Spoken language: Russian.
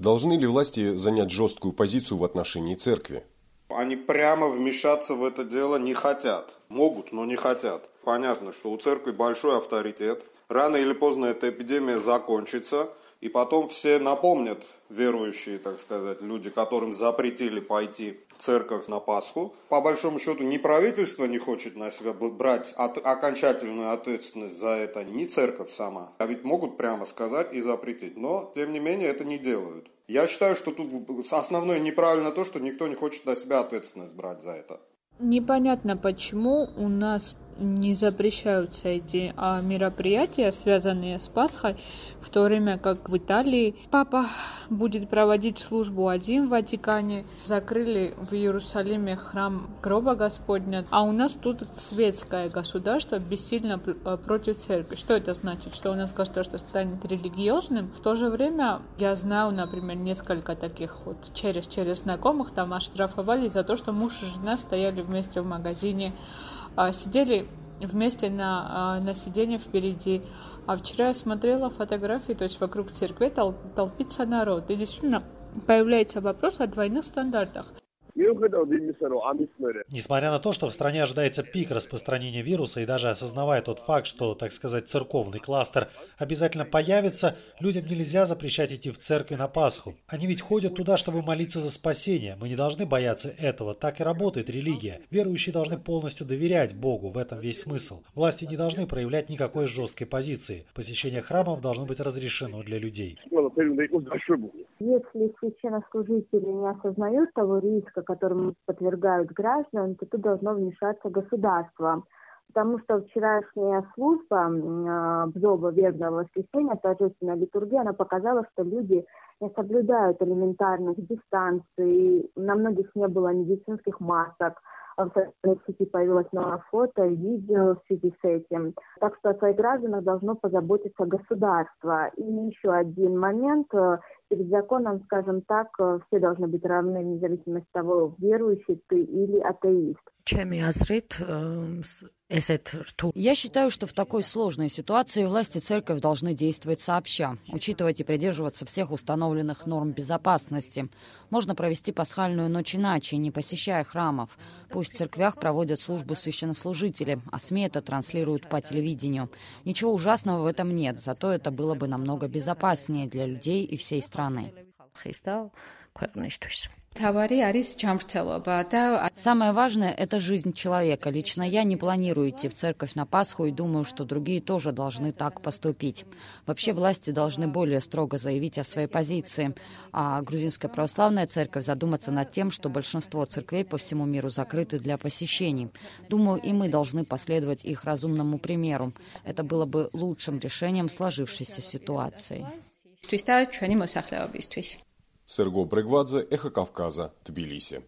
Должны ли власти занять жесткую позицию в отношении церкви? Они прямо вмешаться в это дело не хотят. Могут, но не хотят. Понятно, что у церкви большой авторитет. Рано или поздно эта эпидемия закончится – и потом все напомнят, верующие, так сказать, люди, которым запретили пойти в церковь на Пасху. По большому счету, ни правительство не хочет на себя брать от, окончательную ответственность за это, ни церковь сама. А ведь могут прямо сказать и запретить. Но, тем не менее, это не делают. Я считаю, что тут основное неправильно то, что никто не хочет на себя ответственность брать за это. Непонятно, почему у нас не запрещаются эти а, мероприятия, связанные с Пасхой, в то время как в Италии папа будет проводить службу один в Ватикане, закрыли в Иерусалиме храм гроба Господня, а у нас тут светское государство бессильно а, против церкви. Что это значит? Что у нас государство станет религиозным? В то же время я знаю, например, несколько таких вот через, через знакомых там оштрафовали за то, что муж и жена стояли вместе в магазине, сидели вместе на, а, на сиденье впереди. А вчера я смотрела фотографии, то есть вокруг церкви тол, толпится народ. И действительно появляется вопрос о двойных стандартах. Несмотря на то, что в стране ожидается пик распространения вируса и даже осознавая тот факт, что, так сказать, церковный кластер обязательно появится, людям нельзя запрещать идти в церкви на Пасху. Они ведь ходят туда, чтобы молиться за спасение. Мы не должны бояться этого. Так и работает религия. Верующие должны полностью доверять Богу. В этом весь смысл. Власти не должны проявлять никакой жесткой позиции. Посещение храмов должно быть разрешено для людей. Если священнослужители не осознают того риска, которым подвергают граждан, то тут должно вмешаться государство. Потому что вчерашняя служба Бзоба Вербного воскресенья, торжественная литургия, она показала, что люди не соблюдают элементарных дистанций, на многих не было медицинских масок, в социальной сети появилось много фото, видео в связи с этим. Так что о своих гражданах должно позаботиться государство. И еще один момент перед законом, скажем так, э, все должны быть равны, независимо от того, верующий ты или атеист. Чем Я считаю, что в такой сложной ситуации власти церковь должны действовать сообща, учитывать и придерживаться всех установленных норм безопасности. Можно провести пасхальную ночь иначе, не посещая храмов. Пусть в церквях проводят службу священнослужители, а СМИ это транслируют по телевидению. Ничего ужасного в этом нет, зато это было бы намного безопаснее для людей и всей страны. Самое важное – это жизнь человека. Лично я не планирую идти в церковь на Пасху и думаю, что другие тоже должны так поступить. Вообще власти должны более строго заявить о своей позиции, а грузинская православная церковь задуматься над тем, что большинство церквей по всему миру закрыты для посещений. Думаю, и мы должны последовать их разумному примеру. Это было бы лучшим решением сложившейся ситуации. ისთვის და ჩვენი მოსახლეობისთვის. სერგო ბრეგვაძე, ეხა კავკაზა, თბილისი.